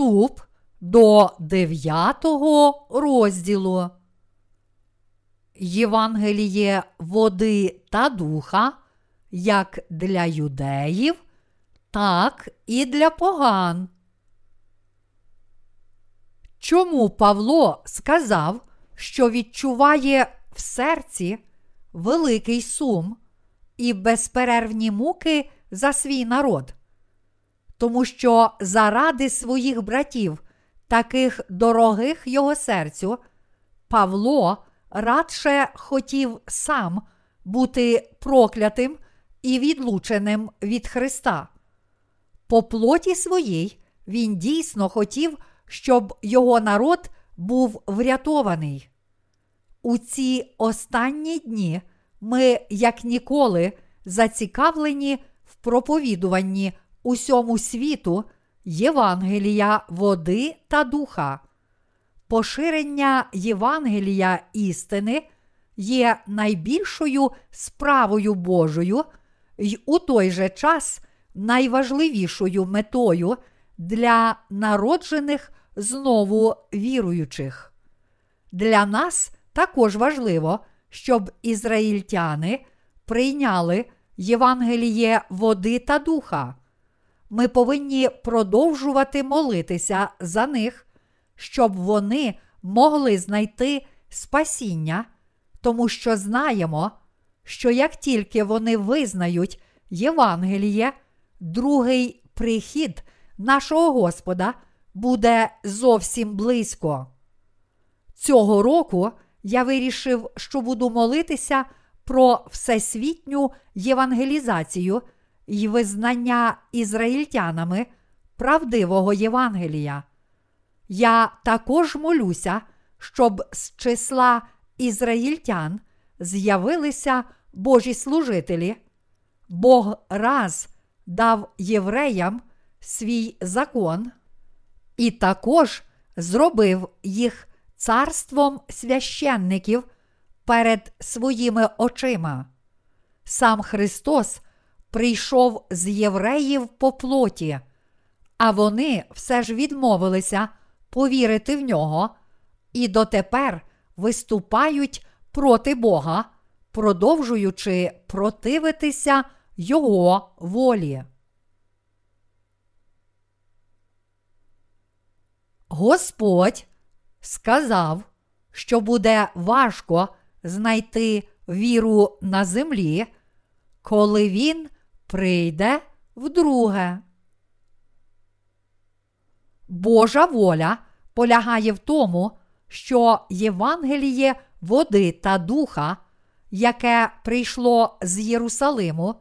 вступ до 9 розділу. Євангеліє води та духа як для юдеїв, так і для поган. Чому Павло сказав, що відчуває в серці великий сум і безперервні муки за свій народ? Тому що заради своїх братів, таких дорогих його серцю, Павло радше хотів сам бути проклятим і відлученим від Христа. По плоті своїй він дійсно хотів, щоб його народ був врятований. У ці останні дні ми, як ніколи, зацікавлені в проповідуванні усьому світу Євангелія води та духа. Поширення Євангелія істини є найбільшою справою Божою й у той же час найважливішою метою для народжених знову віруючих. Для нас також важливо, щоб ізраїльтяни прийняли Євангеліє води та духа. Ми повинні продовжувати молитися за них, щоб вони могли знайти спасіння, тому що знаємо, що як тільки вони визнають Євангеліє, другий прихід нашого Господа буде зовсім близько. Цього року я вирішив, що буду молитися про всесвітню євангелізацію і визнання ізраїльтянами правдивого Євангелія. Я також молюся, щоб з числа ізраїльтян з'явилися Божі служителі. Бог раз дав євреям свій закон і також зробив їх царством священників перед своїми очима. Сам Христос прийшов з євреїв по плоті, а вони все ж відмовилися повірити в нього і дотепер виступають проти Бога, продовжуючи противитися Його волі. Господь сказав, що буде важко знайти віру на землі, коли він прийде вдруге. Божа воля полягає в тому, що Євангеліє води та духа, яке прийшло з Єрусалиму,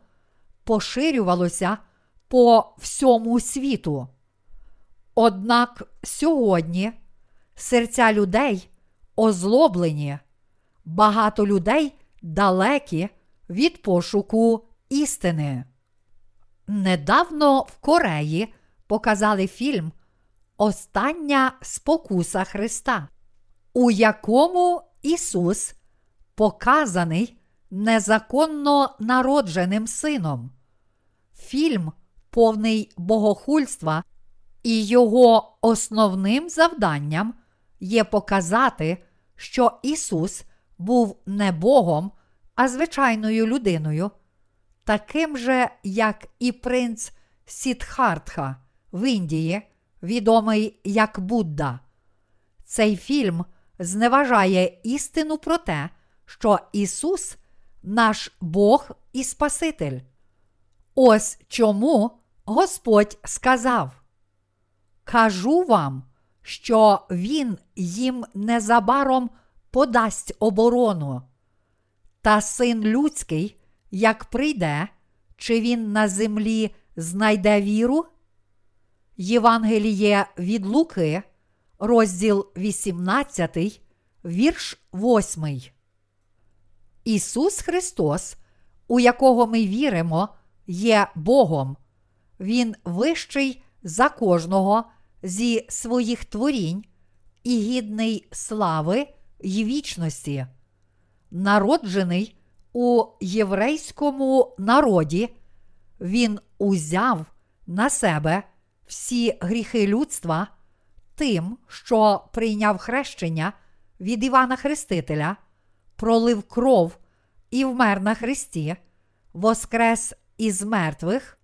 поширювалося по всьому світу. Однак сьогодні серця людей озлоблені, багато людей далекі від пошуку істини. Недавно в Кореї показали фільм Остання спокуса Христа, у якому Ісус показаний незаконно народженим сином. Фільм повний богохульства, і його основним завданням є показати, що Ісус був не Богом, а звичайною людиною, таким же, як і принц Сідхартха в Індії, відомий як Будда. Цей фільм зневажає істину про те, що Ісус наш Бог і Спаситель. Ось чому Господь сказав: Кажу вам, що Він їм незабаром подасть оборону. Та син людський, як прийде, чи він на землі знайде віру? Євангеліє від Луки, розділ 18, вірш 8. Ісус Христос, у якого ми віримо, є Богом. Він вищий за кожного зі своїх творінь і гідний слави й вічності, народжений у єврейському народі, він узяв на себе всі гріхи людства тим, що прийняв хрещення від Івана Хрестителя, пролив кров і вмер на Христі, воскрес із мертвих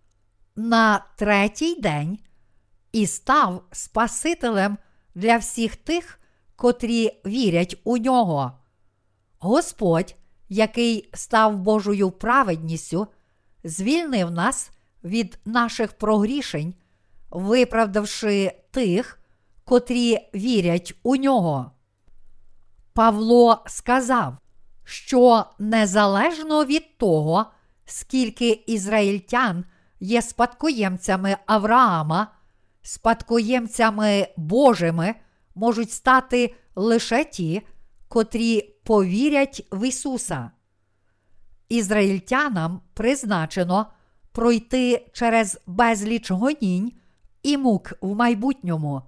на третій день і став Спасителем для всіх тих, котрі вірять у нього. Господь, який став Божою праведністю, звільнив нас від наших прогрішень, виправдавши тих, котрі вірять у нього. Павло сказав, що незалежно від того, скільки ізраїльтян є спадкоємцями Авраама, спадкоємцями Божими можуть стати лише ті, котрі повірять в Ісуса. Ізраїльтянам призначено пройти через безліч гонінь і мук в майбутньому.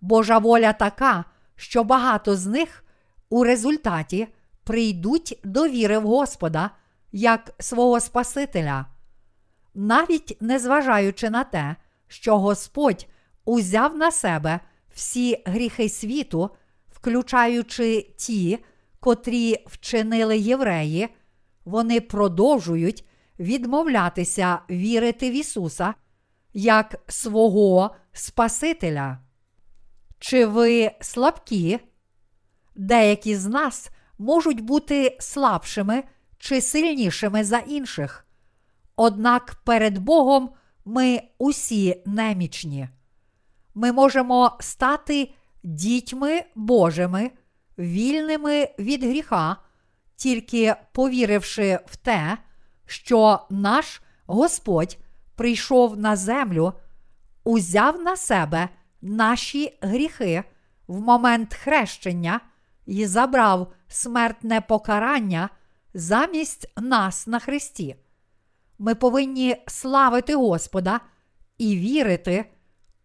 Божа воля така, що багато з них у результаті прийдуть до віри в Господа як свого Спасителя. Навіть незважаючи на те, що Господь узяв на себе всі гріхи світу, включаючи ті, котрі вчинили євреї, вони продовжують відмовлятися вірити в Ісуса як свого Спасителя. Чи ви слабкі? Деякі з нас можуть бути слабшими чи сильнішими за інших. Однак перед Богом ми усі немічні. Ми можемо стати дітьми Божими, вільними від гріха, тільки повіривши в те, що наш Господь прийшов на землю, узяв на себе наші гріхи в момент хрещення і забрав смертне покарання замість нас на Христі. Ми повинні славити Господа і вірити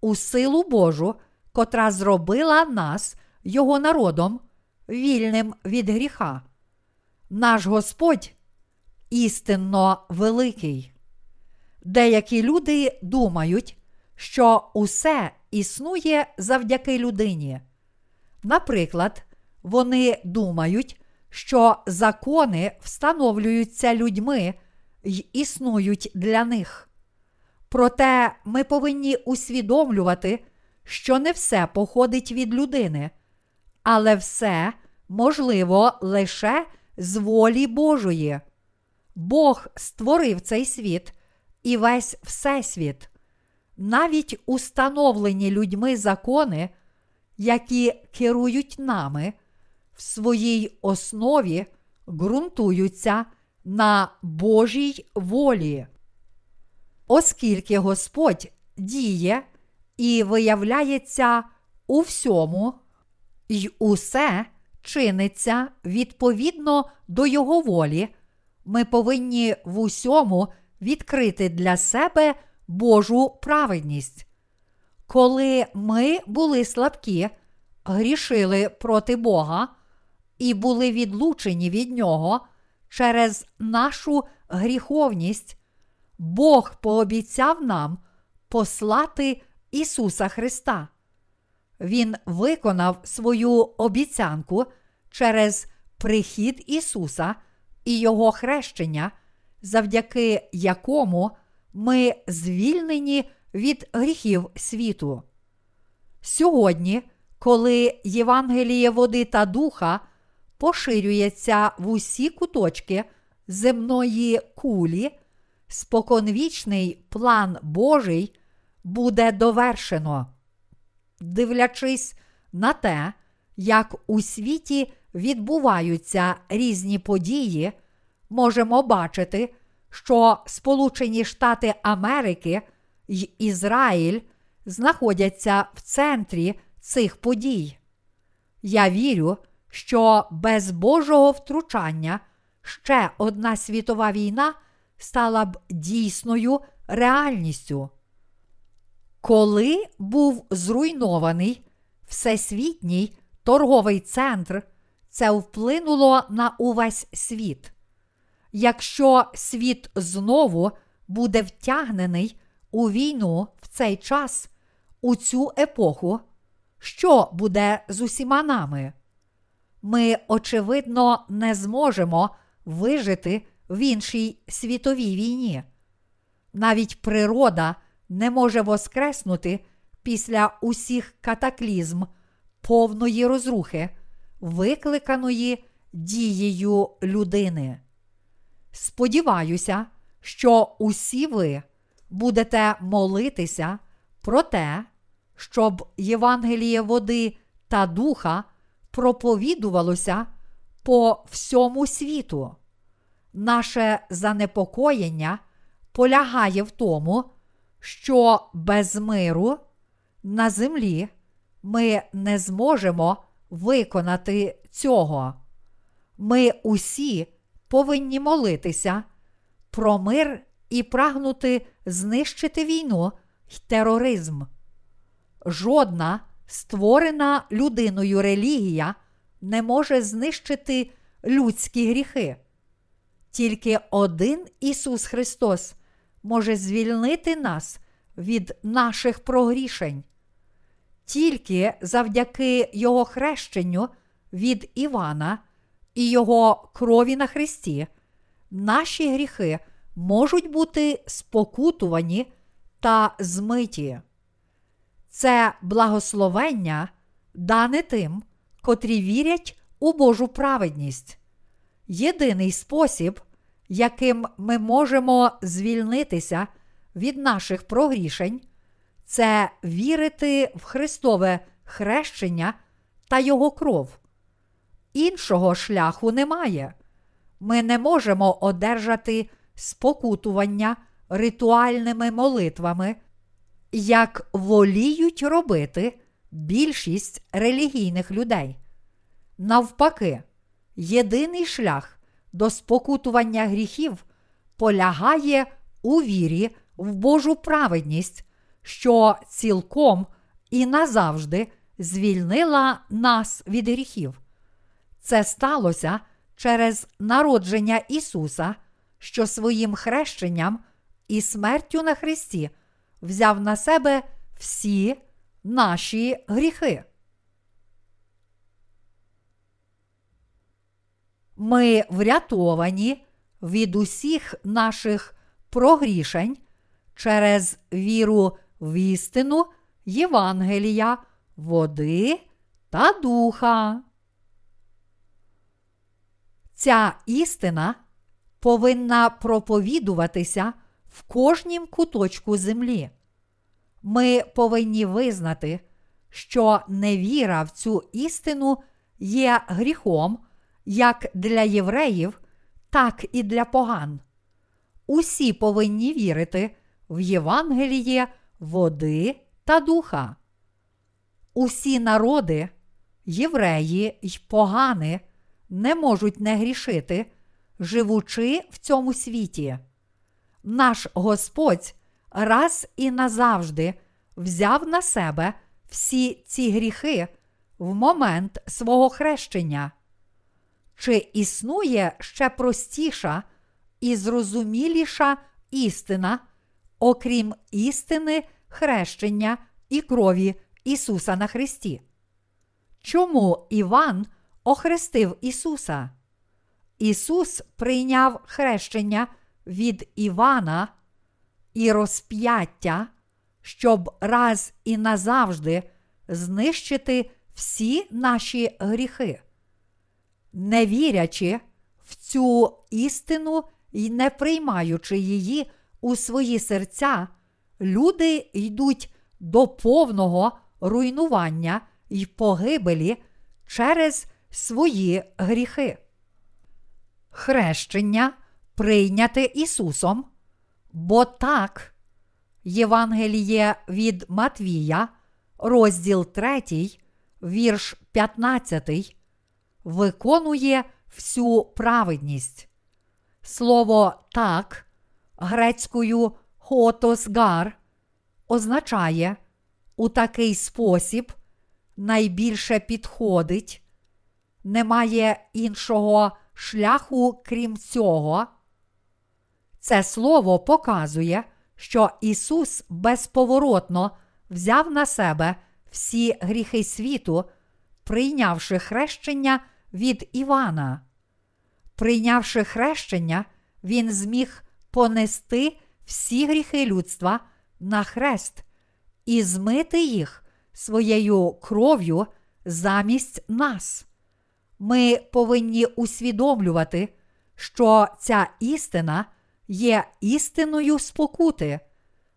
у силу Божу, котра зробила нас, Його народом, вільним від гріха. Наш Господь істинно великий. Деякі люди думають, що усе існує завдяки людині. Наприклад, вони думають, що закони встановлюються людьми й існують для них. Проте ми повинні усвідомлювати, що не все походить від людини, але все можливо лише з волі Божої. Бог створив цей світ і весь Всесвіт, навіть установлені людьми закони, які керують нами, в своїй основі ґрунтуються на Божій волі. Оскільки Господь діє і виявляється у всьому, й усе чиниться відповідно до Його волі, ми повинні в усьому відкрити для себе Божу праведність. Коли ми були слабкі, грішили проти Бога і були відлучені від Нього через нашу гріховність, Бог пообіцяв нам послати Ісуса Христа. Він виконав свою обіцянку через прихід Ісуса і Його хрещення, завдяки якому ми звільнені від гріхів світу. Сьогодні, коли Євангеліє води та духа поширюється в усі куточки земної кулі, споконвічний план Божий буде довершено. Дивлячись на те, як у світі відбуваються різні події, можемо бачити, що Сполучені Штати Америки й Ізраїль знаходяться в центрі цих подій. Я вірю, що без Божого втручання ще одна світова війна стала б дійсною реальністю. Коли був зруйнований всесвітній торговий центр, це вплинуло на увесь світ. Якщо світ знову буде втягнений у війну в цей час, у цю епоху, що буде з усіма нами? Ми, очевидно, не зможемо вижити в іншій світовій війні. Навіть природа не може воскреснути після усіх катаклізм повної розрухи, викликаної дією людини. Сподіваюся, що усі ви будете молитися про те, щоб Євангеліє води та духа проповідувалося по всьому світу. Наше занепокоєння полягає в тому, що без миру на землі ми не зможемо виконати цього. Ми усі повинні молитися про мир і прагнути знищити війну й тероризм. Жодна створена людиною релігія не може знищити людські гріхи. Тільки один Ісус Христос може звільнити нас від наших прогрішень. Тільки завдяки Його хрещенню від Івана і Його крові на Христі наші гріхи можуть бути спокутувані та змиті. Це благословення дане тим, котрі вірять у Божу праведність. Єдиний спосіб, яким ми можемо звільнитися від наших прогрішень, це вірити в Христове хрещення та Його кров. Іншого шляху немає. Ми не можемо одержати спокутування ритуальними молитвами, як воліють робити більшість релігійних людей. Навпаки, єдиний шлях до спокутування гріхів полягає у вірі в Божу праведність, що цілком і назавжди звільнила нас від гріхів. Це сталося через народження Ісуса, що своїм хрещенням і смертю на Христі взяв на себе всі наші гріхи. Ми врятовані від усіх наших прогрішень через віру в істину Євангелія, води та духа. Ця істина повинна проповідуватися в кожнім куточку землі. Ми повинні визнати, що невіра в цю істину є гріхом як для євреїв, так і для поган. Усі повинні вірити в Євангеліє води та духа. Усі народи, євреї й погани не можуть не грішити, живучи в цьому світі. Наш Господь раз і назавжди взяв на себе всі ці гріхи в момент свого хрещення. Чи існує ще простіша і зрозуміліша істина, окрім істини хрещення і крові Ісуса на Христі? Чому Іван охрестив Ісуса? Ісус прийняв хрещення від Івана і розп'яття, щоб раз і назавжди знищити всі наші гріхи. Не вірячи в цю істину і не приймаючи її у свої серця, люди йдуть до повного руйнування й погибелі через свої гріхи. Хрещення прийняте Ісусом, бо так, Євангеліє від Матвія, розділ 3, вірш 15, виконує всю праведність. Слово так грецькою хотосгар означає у такий спосіб найбільше підходить, немає іншого шляху, крім цього. Це слово показує, що Ісус безповоротно взяв на себе всі гріхи світу, прийнявши хрещення від Івана. Прийнявши хрещення, він зміг понести всі гріхи людства на хрест і змити їх своєю кров'ю замість нас. Ми повинні усвідомлювати, що ця істина є істиною спокути,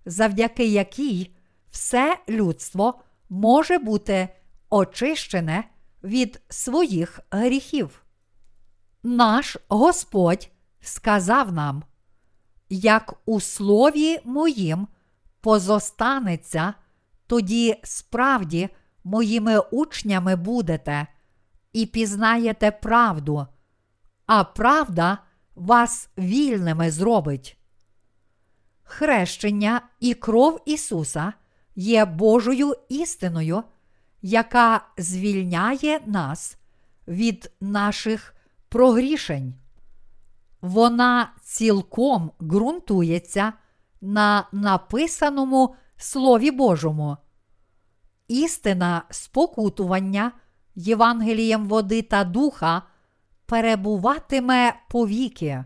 завдяки якій все людство може бути очищене від своїх гріхів. Наш Господь сказав нам, як у слові моїм позостанеться, тоді справді моїми учнями будете і пізнаєте правду, а правда вас вільними зробить. Хрещення і кров Ісуса є Божою істиною, яка звільняє нас від наших прогрішень. Вона цілком ґрунтується на написаному Слові Божому. Істина спокутування Євангелієм води та духа перебуватиме повіки.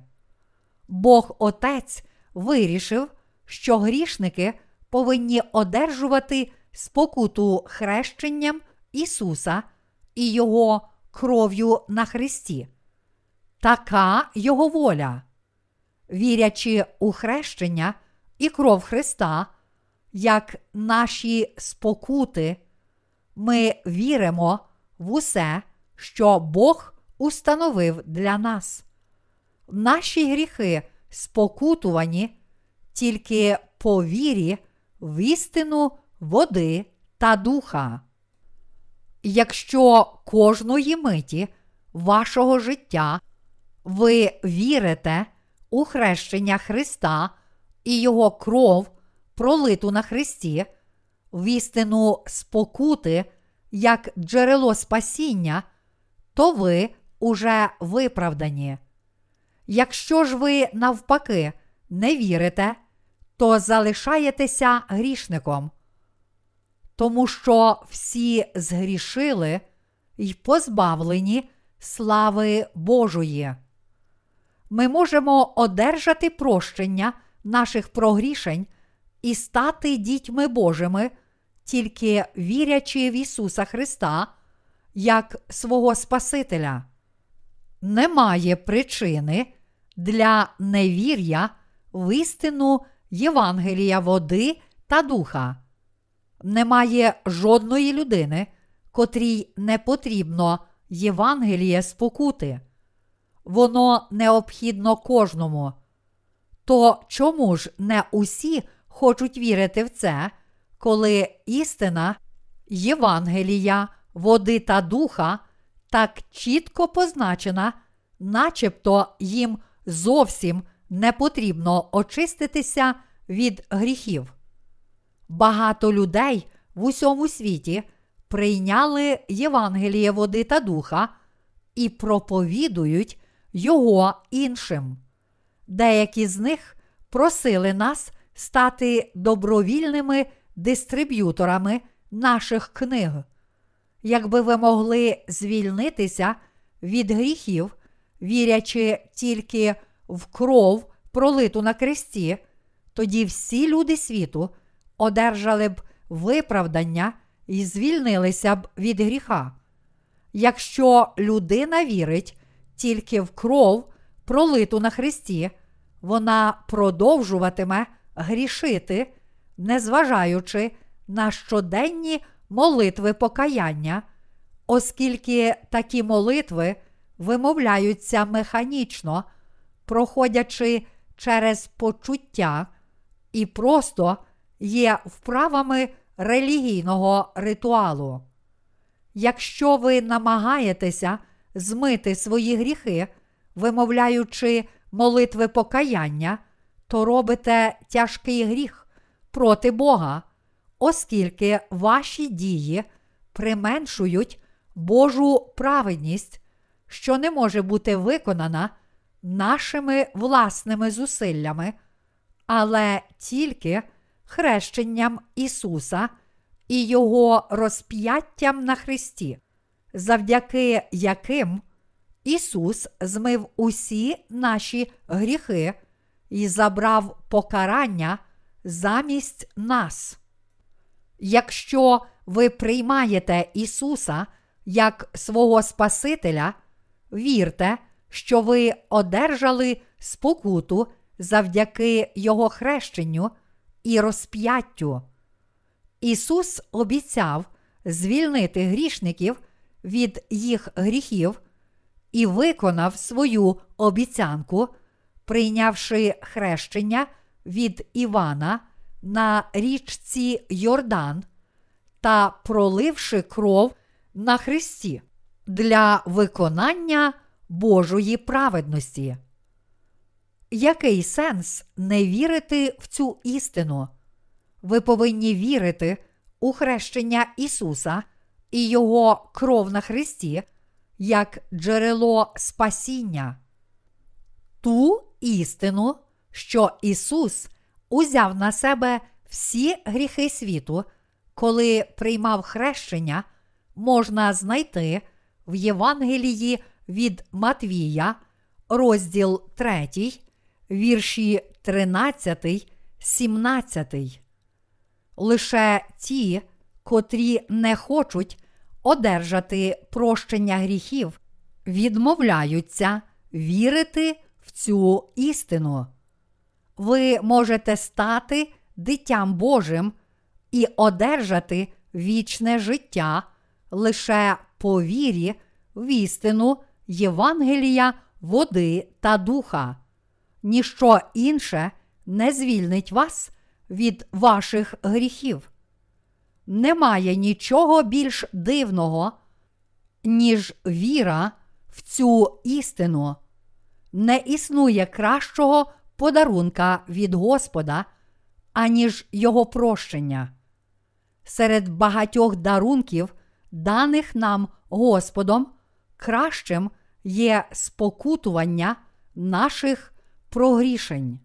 Бог Отець вирішив, що грішники повинні одержувати спокуту хрещенням Ісуса і Його кров'ю на Христі. Така Його воля. Вірячи у хрещення і кров Христа, як наші спокути, ми віримо в усе, що Бог установив для нас. Наші гріхи спокутувані тільки по вірі в істину води та духа. Якщо кожної миті вашого життя ви вірите у хрещення Христа і Його кров, пролиту на Христі, в істину спокути, як джерело спасіння, то ви уже виправдані. Якщо ж ви навпаки не вірите, то залишаєтеся грішником, тому що всі згрішили й позбавлені слави Божої. Ми можемо одержати прощення наших прогрішень і стати дітьми Божими, тільки вірячи в Ісуса Христа як свого Спасителя. Немає причини для невір'я в істину Євангелія води та духа. Немає жодної людини, котрій не потрібно Євангеліє спокути. Воно необхідно кожному. То чому ж не усі хочуть вірити в це, коли істина Євангелія, води та духа так чітко позначена, начебто їм зовсім не потрібно очиститися від гріхів. Багато людей в усьому світі прийняли Євангеліє води та духа і проповідують його іншим. Деякі з них просили нас стати добровільними дистриб'юторами наших книг. Якби ви могли звільнитися від гріхів, вірячи тільки в кров, пролиту на кресті, тоді всі люди світу одержали б виправдання і звільнилися б від гріха. Якщо людина вірить тільки в кров, пролиту на Христі, вона продовжуватиме грішити, незважаючи на щоденні молитви покаяння, оскільки такі молитви вимовляються механічно, проходячи через почуття і просто є вправами релігійного ритуалу. Якщо ви намагаєтеся змити свої гріхи, вимовляючи молитви покаяння, то робите тяжкий гріх проти Бога, оскільки ваші дії применшують Божу праведність, що не може бути виконана нашими власними зусиллями, але тільки хрещенням Ісуса і Його розп'яттям на Христі, завдяки яким Ісус змив усі наші гріхи і забрав покарання замість нас. Якщо ви приймаєте Ісуса як свого Спасителя, вірте, що ви одержали спокуту завдяки Його хрещенню і розп'яттю. Ісус обіцяв звільнити грішників від їх гріхів і виконав свою обіцянку, прийнявши хрещення від Івана на річці Йордан та проливши кров на Христі для виконання Божої праведності. Який сенс не вірити в цю істину? Ви повинні вірити у хрещення Ісуса і Його кров на Христі як джерело спасіння. Ту істину, що Ісус узяв на себе всі гріхи світу, коли приймав хрещення, можна знайти в Євангелії від Матвія, розділ 3, вірші 13, 17. Лише ті, котрі не хочуть одержати прощення гріхів, відмовляються вірити в цю істину. Ви можете стати дитям Божим і одержати вічне життя лише по вірі в істину Євангелія, води та духа. Ніщо інше не звільнить вас від ваших гріхів. Немає нічого більш дивного, ніж віра в цю істину. Не існує кращого подарунка від Господа, аніж Його прощення. Серед багатьох дарунків, даних нам Господом, кращим є спокутування наших прогрішень.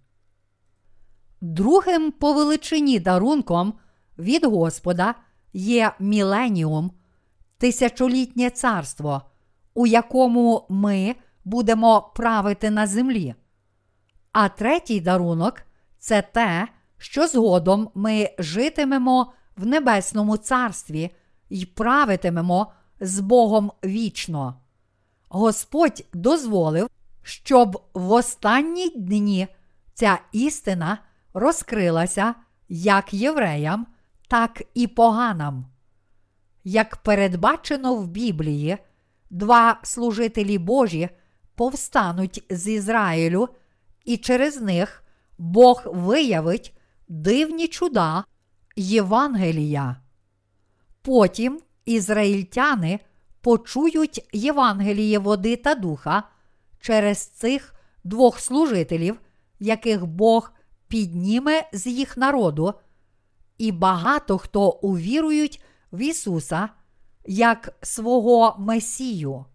Другим по величині дарунком від Господа є міленіум, тисячолітнє царство, у якому ми будемо правити на землі. А третій дарунок це те, що згодом ми житимемо в небесному царстві і правитимемо з Богом вічно. Господь дозволив, щоб в останні дні ця істина розкрилася як євреям, так і поганам. Як передбачено в Біблії, два служителі Божі повстануть з Ізраїлю, і через них Бог виявить дивні чуда Євангелія. Потім ізраїльтяни почують Євангеліє води та духа через цих двох служителів, яких Бог підніме з їх народу, і багато хто увірують в Ісуса як свого Месію.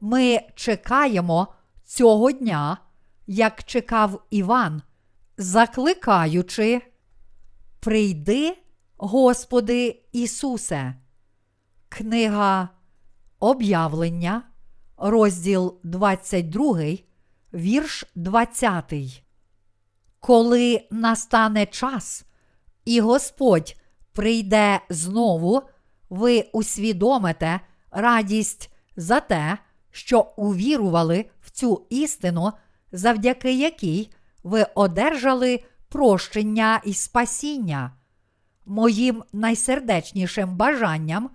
Ми чекаємо цього дня, як чекав Іван, закликаючи, Прийди, Господи Ісусе. Книга Об'явлення, розділ 22, вірш 20. Коли настане час, і Господь прийде знову, ви усвідомите радість за те, що увірували в цю істину, завдяки якій ви одержали прощення і спасіння. Моїм найсердечнішим бажанням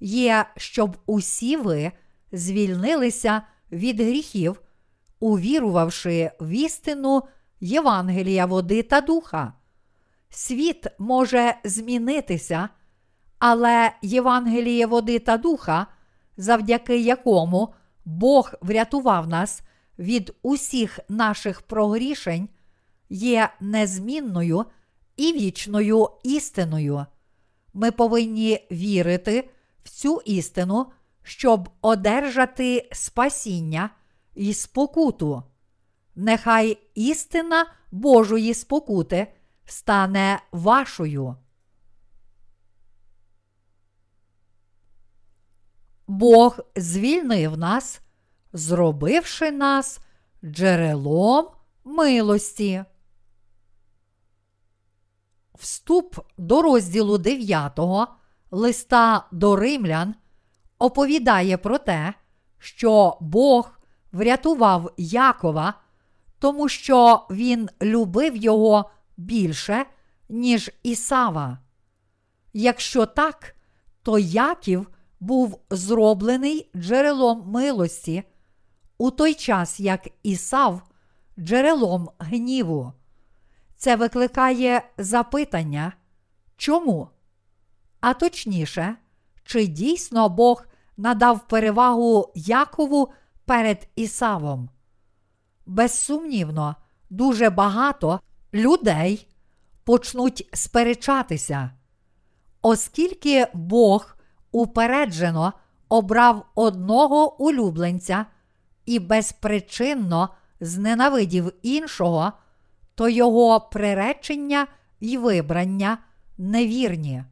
є, щоб усі ви звільнилися від гріхів, увірувавши в істину Євангелія води та духа. Світ може змінитися, але Євангеліє води та духа, завдяки якому Бог врятував нас від усіх наших прогрішень, є незмінною і вічною істиною. Ми повинні вірити в цю істину, щоб одержати спасіння і спокуту. Нехай істина Божої спокути стане вашою. Бог звільнив нас, зробивши нас джерелом милості. Вступ до розділу 9 листа до римлян оповідає про те, що Бог врятував Якова, тому що він любив його більше, ніж Ісава. Якщо так, то Яків був зроблений джерелом милості, у той час як Ісав джерелом гніву. Це викликає запитання, чому? А точніше, чи дійсно Бог надав перевагу Якову перед Ісавом? Безсумнівно, дуже багато людей почнуть сперечатися, оскільки Бог упереджено обрав одного улюбленця і безпричинно зненавидів іншого, то його приречення й вибрання невірні.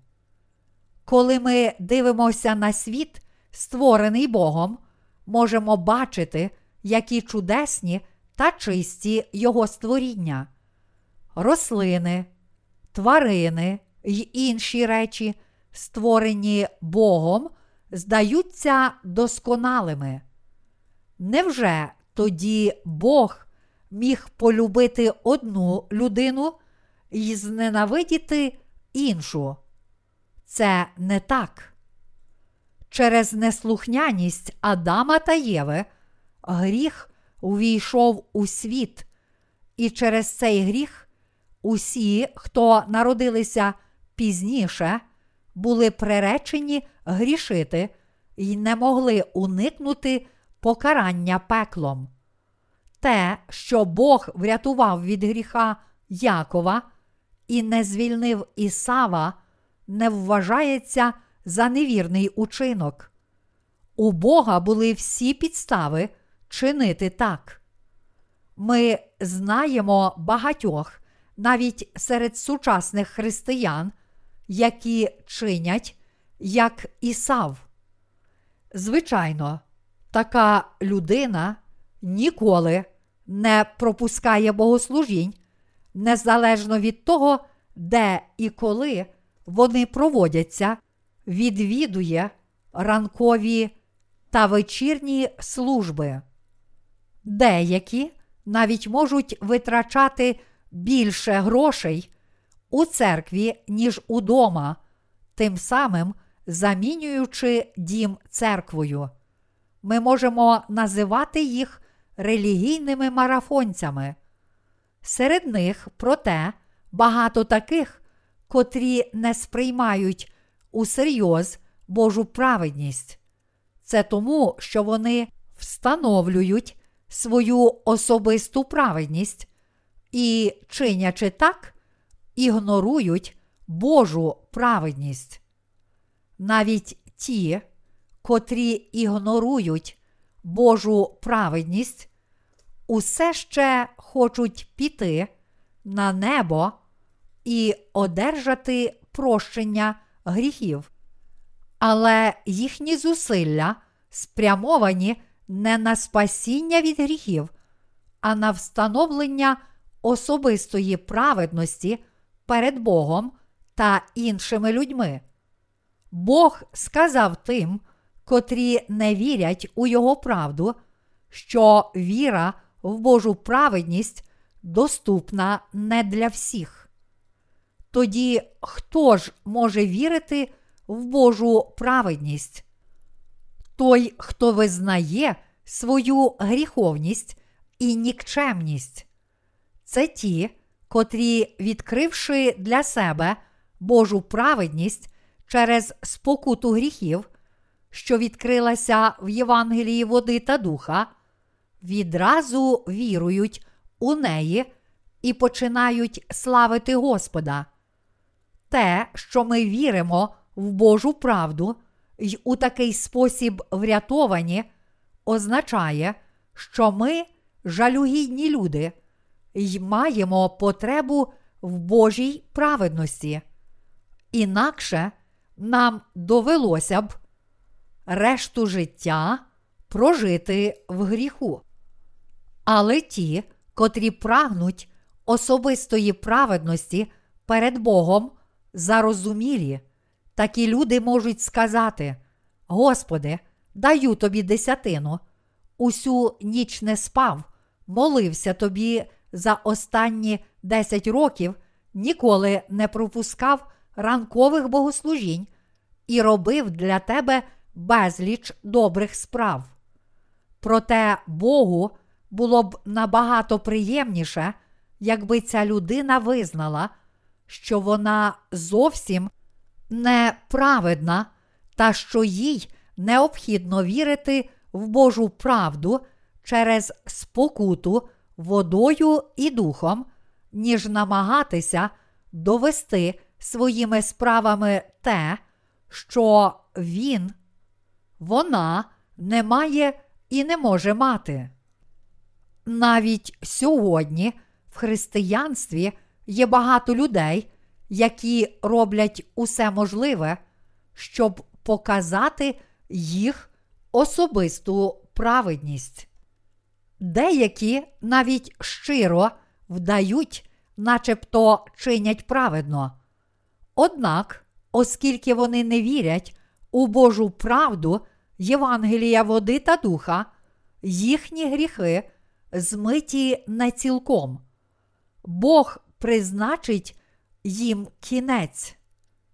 Коли ми дивимося на світ, створений Богом, можемо бачити, які чудесні та чисті його створіння, рослини, тварини й інші речі, створені Богом, здаються досконалими. Невже тоді Бог міг полюбити одну людину і зненавидіти іншу? Це не так. Через неслухняність Адама та Єви гріх увійшов у світ, і через цей гріх усі, хто народилися пізніше, були приречені грішити і не могли уникнути покарання пеклом. Те, що Бог врятував від гріха Якова і не звільнив Ісава, не вважається за невірний учинок. У Бога були всі підстави чинити так. Ми знаємо багатьох, навіть серед сучасних християн, які чинять як Ісав. Звичайно, така людина ніколи не пропускає богослужінь, незалежно від того, де і коли вони проводяться, відвідує ранкові та вечірні служби. Деякі навіть можуть витрачати більше грошей у церкві, ніж удома, тим самим замінюючи дім церквою. Ми можемо називати їх релігійними марафонцями. Серед них, проте, багато таких, котрі не сприймають усерйоз Божу праведність. Це тому, що вони встановлюють свою особисту праведність і, чинячи так, ігнорують Божу праведність. Навіть ті, котрі ігнорують Божу праведність, усе ще хочуть піти на небо і одержати прощення гріхів. Але їхні зусилля спрямовані не на спасіння від гріхів, а на встановлення особистої праведності перед Богом та іншими людьми. Бог сказав тим, котрі не вірять у Його правду, що віра в Божу праведність доступна не для всіх. Тоді хто ж може вірити в Божу праведність? Той, хто визнає свою гріховність і нікчемність. Це ті, котрі, відкривши для себе Божу праведність через спокуту гріхів, що відкрилася в Євангелії води та духа, відразу вірують у неї і починають славити Господа. Те, що ми віримо в Божу правду й у такий спосіб врятовані, означає, що ми жалюгідні люди й маємо потребу в Божій праведності. Інакше нам довелося б решту життя прожити в гріху. Але ті, котрі прагнуть особистої праведності перед Богом, зарозумілі, такі люди можуть сказати: Господи, даю тобі десятину, усю ніч не спав, молився тобі за останні десять років, ніколи не пропускав ранкових богослужінь і робив для тебе безліч добрих справ. Проте Богу було б набагато приємніше, якби ця людина визнала, що вона зовсім неправедна та що їй необхідно вірити в Божу правду через спокуту водою і духом, ніж намагатися довести своїми справами те, що він, вона не має і не може мати. Навіть сьогодні в християнстві є багато людей, які роблять усе можливе, щоб показати їх особисту праведність. Деякі навіть щиро вдають, начебто чинять праведно. Однак, оскільки вони не вірять у Божу правду Євангелія води та духа, їхні гріхи змиті не цілком. Бог призначить їм кінець,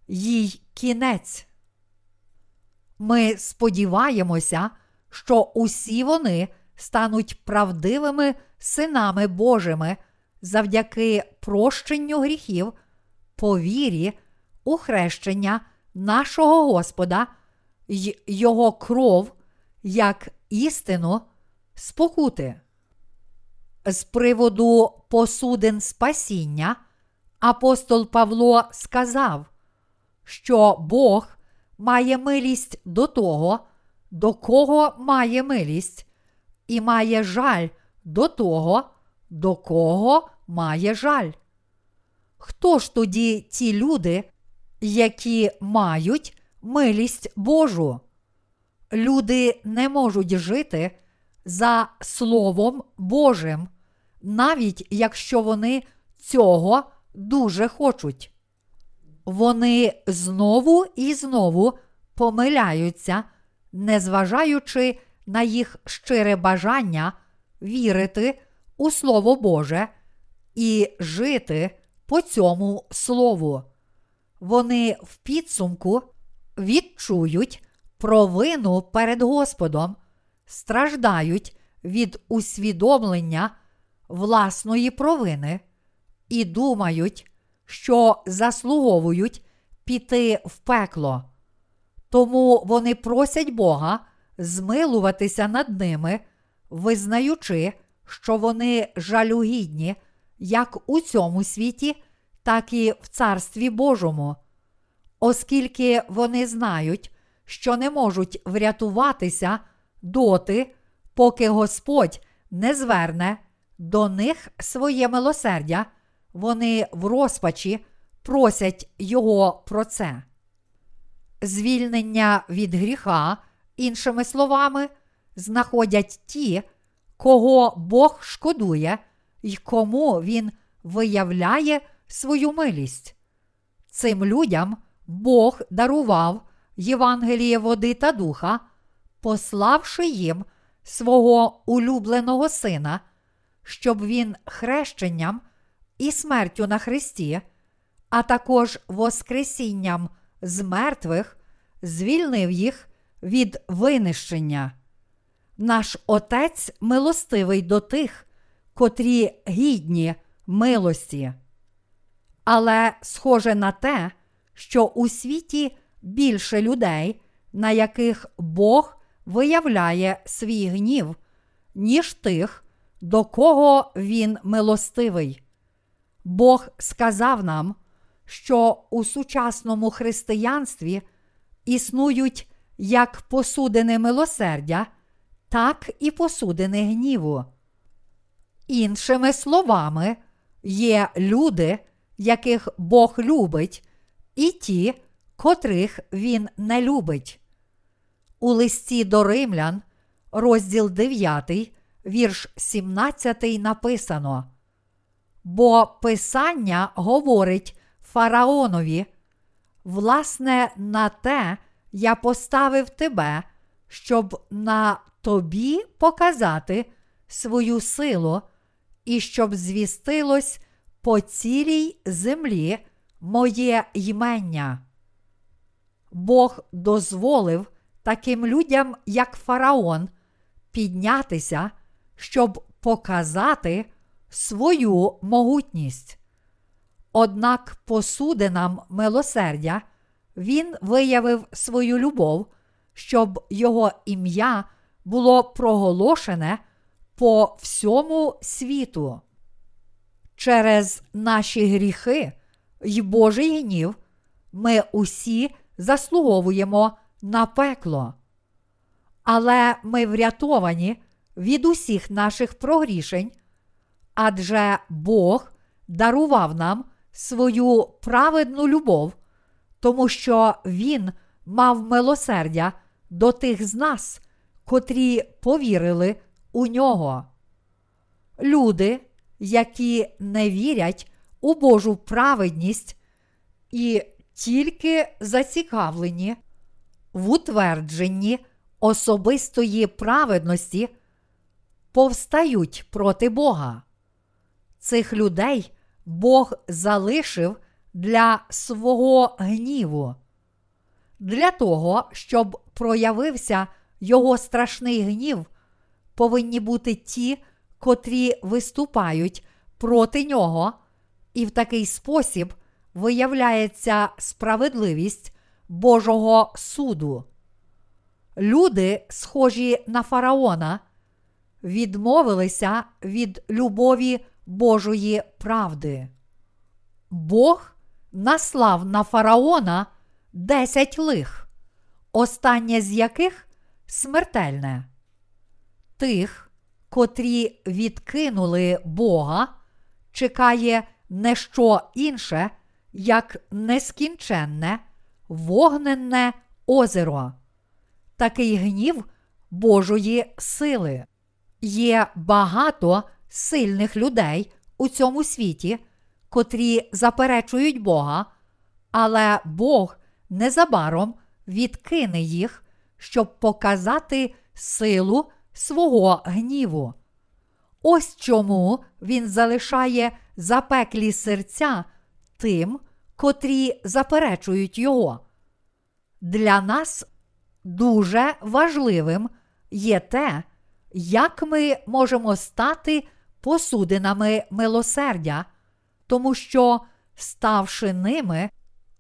їй кінець. Ми сподіваємося, що усі вони стануть правдивими синами Божими завдяки прощенню гріхів, по вірі у хрещення нашого Господа й Його кров як істину спокути. З приводу посудин спасіння апостол Павло сказав, що Бог має милість до того, до кого має милість, і має жаль до того, до кого має жаль. Хто ж тоді ті люди, які мають милість Божу? Люди не можуть жити за Словом Божим, навіть якщо вони цього дуже хочуть. Вони знову і знову помиляються, незважаючи на їх щире бажання вірити у Слово Боже і жити по цьому слову. Вони в підсумку відчують провину перед Господом, страждають від усвідомлення власної провини і думають, що заслуговують піти в пекло. Тому вони просять Бога змилуватися над ними, визнаючи, що вони жалюгідні як у цьому світі, так і в Царстві Божому, оскільки вони знають, що не можуть врятуватися доти, поки Господь не зверне до них своє милосердя, вони в розпачі просять Його про це. Звільнення від гріха, іншими словами, знаходять ті, кого Бог шкодує і кому Він виявляє свою милість. Цим людям Бог дарував Євангеліє води та духа, пославши їм свого улюбленого сина, щоб він хрещенням і смертю на Христі, а також Воскресінням з мертвих, звільнив їх від винищення. Наш Отець милостивий до тих, котрі гідні милості. Але схоже на те, що у світі більше людей, на яких Бог виявляє свій гнів, ніж тих, до кого він милостивий. Бог сказав нам, що у сучасному християнстві існують як посудини милосердя, так і посудини гніву. Іншими словами, є люди, яких Бог любить, і ті, котрих Він не любить. У листі до римлян, розділ 9, вірш 17 написано. Бо Писання говорить фараонові, власне, на те я поставив тебе, щоб на тобі показати свою силу, і щоб звістилось по цілій землі моє ймення. Бог дозволив таким людям, як фараон, піднятися, щоб показати свою могутність. Однак посудинам милосердя він виявив свою любов, щоб його ім'я було проголошене по всьому світу. Через наші гріхи й Божий гнів ми усі заслуговуємо на пекло. Але ми врятовані від усіх наших прогрішень, адже Бог дарував нам свою праведну любов, тому що Він мав милосердя до тих з нас, котрі повірили у нього. Люди, які не вірять у Божу праведність і тільки зацікавлені в утвердженні особистої праведності, повстають проти Бога. Цих людей Бог залишив для свого гніву. Для того, щоб проявився його страшний гнів, повинні бути ті, котрі виступають проти нього, і в такий спосіб виявляється справедливість Божого суду. Люди, схожі на фараона, відмовилися від любові Божої правди. Бог наслав на фараона десять лих, останнє з яких смертельне. Тих, котрі відкинули Бога, чекає не що інше, як нескінченне, вогненне озеро, такий гнів Божої сили. Є багато сильних людей у цьому світі, котрі заперечують Бога, але Бог незабаром відкине їх, щоб показати силу свого гніву. Ось чому він залишає запеклі серця тим, котрі заперечують його. Для нас дуже важливим є те, як ми можемо стати посудинами милосердя, тому що, ставши ними,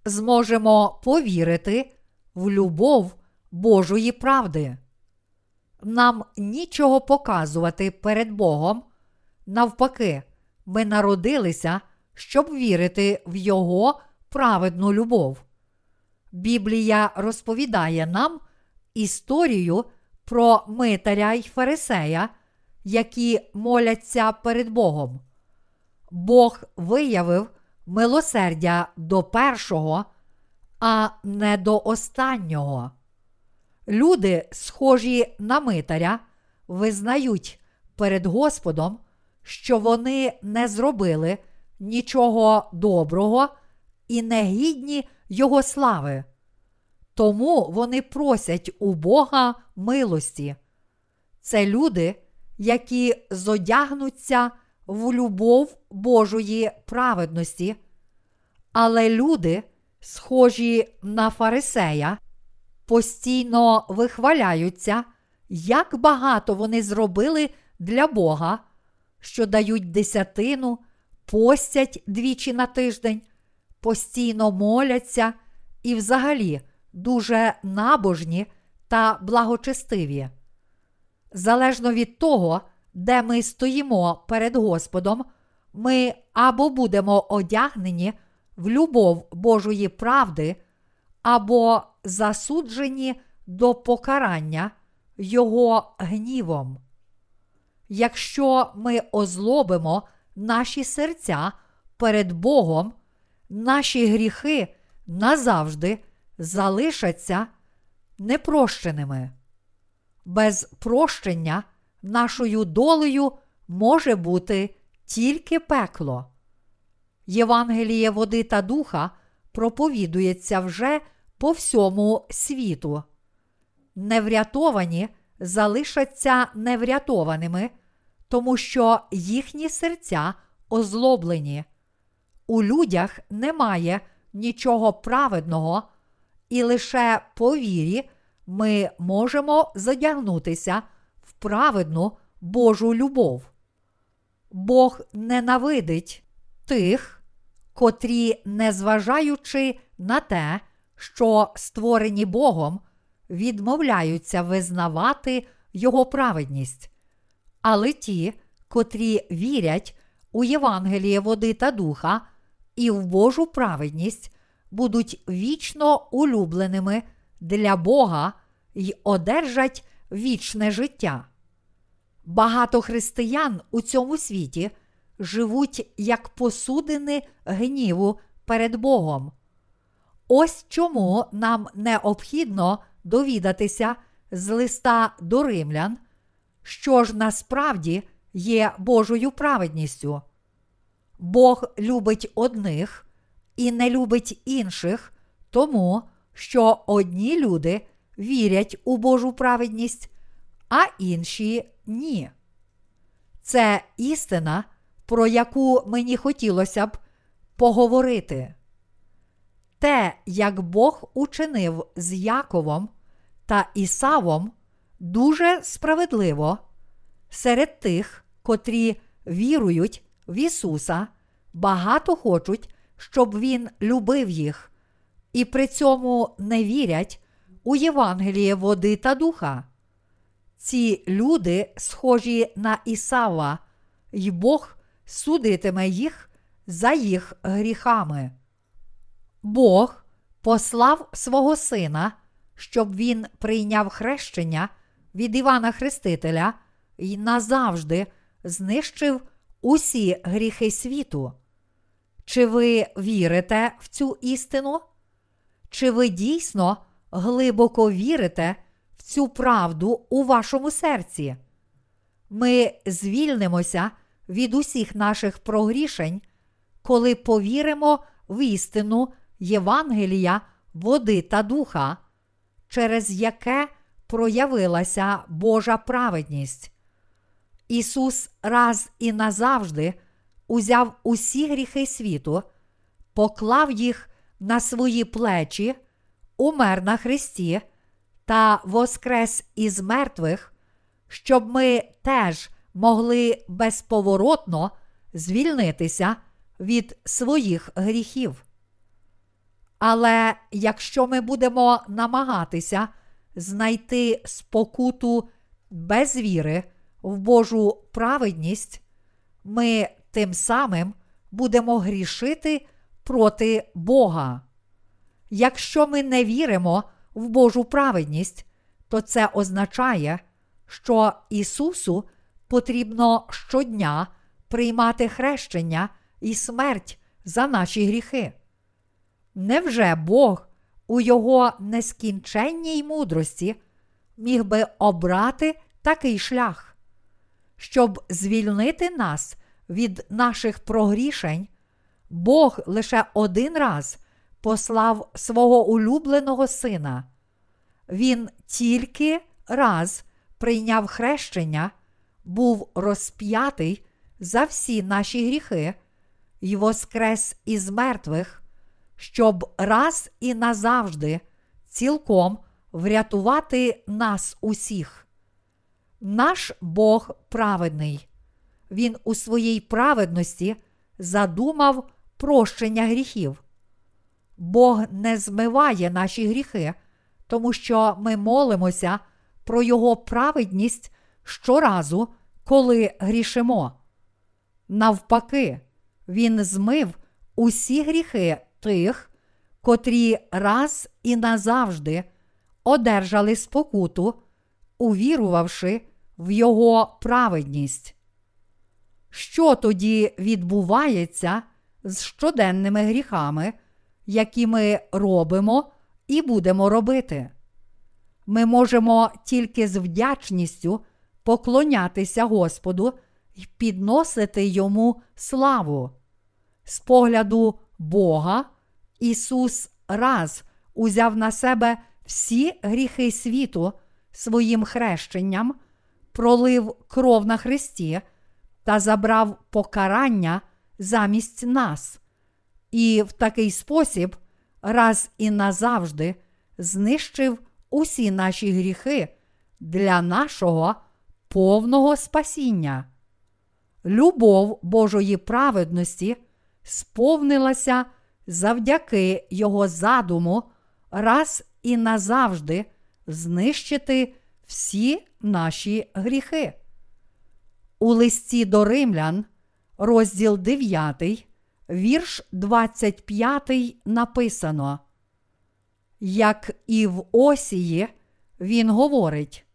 зможемо повірити в любов Божої правди. Нам нічого показувати перед Богом. Навпаки, ми народилися, щоб вірити в Його праведну любов. Біблія розповідає нам історію про митаря й фарисея, які моляться перед Богом. Бог виявив милосердя до першого, а не до останнього. Люди, схожі на митаря, визнають перед Господом, що вони не зробили нічого доброго і не гідні Його слави. Тому вони просять у Бога милості. Це люди, які зодягнуться в любов Божої праведності, але люди, схожі на фарисея, постійно вихваляються, як багато вони зробили для Бога, що дають десятину, постять двічі на тиждень, постійно моляться і взагалі дуже набожні та благочестиві. Залежно від того, де ми стоїмо перед Господом, ми або будемо одягнені в любов Божої правди, або засуджені до покарання Його гнівом. Якщо ми озлобимо наші серця перед Богом, наші гріхи назавжди залишаться непрощеними. Без прощення нашою долею може бути тільки пекло. Євангеліє води та духа проповідується вже по всьому світу. Неврятовані залишаться неврятованими, тому що їхні серця озлоблені. У людях немає нічого праведного, і лише по вірі ми можемо задягнутися в праведну Божу любов. Бог ненавидить тих, котрі, незважаючи на те, що створені Богом, відмовляються визнавати Його праведність. Але ті, котрі вірять у Євангеліє води та духа і в Божу праведність, будуть вічно улюбленими для Бога й одержать вічне життя. Багато християн у цьому світі живуть як посудини гніву перед Богом. Ось чому нам необхідно довідатися з листа до римлян, що ж насправді є Божою праведністю. Бог любить одних і не любить інших, тому що одні люди вірять у Божу праведність, а інші ні. Це істина, про яку мені хотілося б поговорити. Те, як Бог учинив з Яковом та Ісавом, дуже справедливо серед тих, котрі вірують в Ісуса, багато хочуть, щоб Він любив їх, і при цьому не вірять у Євангеліє води та духа. Ці люди схожі на Ісава, й Бог судитиме їх за їх гріхами. Бог послав свого Сина, щоб він прийняв хрещення від Івана Хрестителя і назавжди знищив усі гріхи світу. Чи ви вірите в цю істину? Чи ви дійсно глибоко вірите в цю правду у вашому серці? Ми звільнимося від усіх наших прогрішень, коли повіримо в істину Євангелія, води та духа, через яке проявилася Божа праведність. Ісус раз і назавжди узяв усі гріхи світу, поклав їх на свої плечі, умер на Христі та воскрес із мертвих, щоб ми теж могли безповоротно звільнитися від своїх гріхів. Але якщо ми будемо намагатися знайти спокуту без віри в Божу праведність, ми тим самим будемо грішити проти Бога. Якщо ми не віримо в Божу праведність, то це означає, що Ісусу потрібно щодня приймати хрещення і смерть за наші гріхи. Невже Бог у його нескінченній мудрості міг би обрати такий шлях, щоб звільнити нас від наших прогрішень, Бог лише один раз послав свого улюбленого сина. Він тільки раз прийняв хрещення, був розп'ятий за всі наші гріхи й воскрес із мертвих, щоб раз і назавжди цілком врятувати нас усіх. Наш Бог праведний. Він у своїй праведності задумав прощення гріхів. Бог не змиває наші гріхи, тому що ми молимося про Його праведність щоразу, коли грішимо. Навпаки, Він змив усі гріхи тих, котрі раз і назавжди одержали спокуту, увірувавши в Його праведність. Що тоді відбувається з щоденними гріхами, які ми робимо і будемо робити? ми можемо тільки з вдячністю поклонятися Господу і підносити Йому славу. З погляду Бога Ісус раз узяв на себе всі гріхи світу своїм хрещенням, пролив кров на Христі та забрав покарання замість нас, і в такий спосіб раз і назавжди знищив усі наші гріхи для нашого повного спасіння. Любов Божої праведності сповнилася завдяки Його задуму раз і назавжди знищити всі наші гріхи. У листі до римлян, розділ 9, вірш 25 написано. Як і в Осії, він говорить: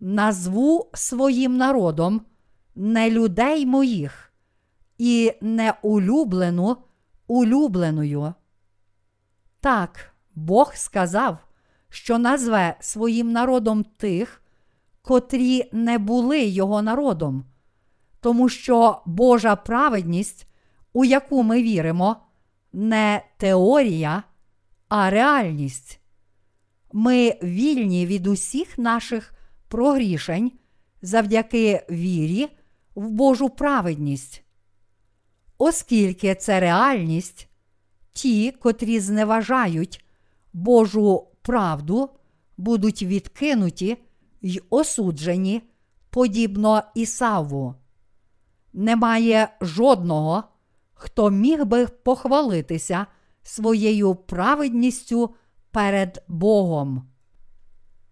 назву своїм народом не людей моїх і не улюблену улюбленою. Так, Бог сказав, що назве своїм народом тих, котрі не були його народом, тому що Божа праведність, у яку ми віримо, не теорія, а реальність. Ми вільні від усіх наших прогрішень завдяки вірі в Божу праведність. Оскільки це реальність, ті, котрі зневажають Божу правду, будуть відкинуті й осуджені, подібно Ісаву. Немає жодного, хто міг би похвалитися своєю праведністю перед Богом.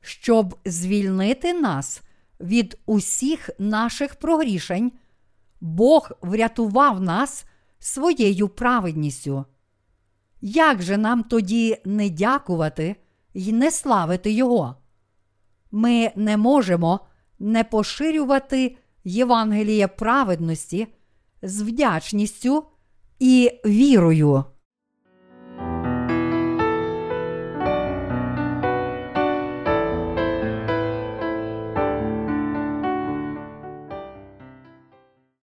Щоб звільнити нас від усіх наших прогрішень, Бог врятував нас своєю праведністю. Як же нам тоді не дякувати й не славити Його? Ми не можемо не поширювати Євангеліє праведності з вдячністю і вірою.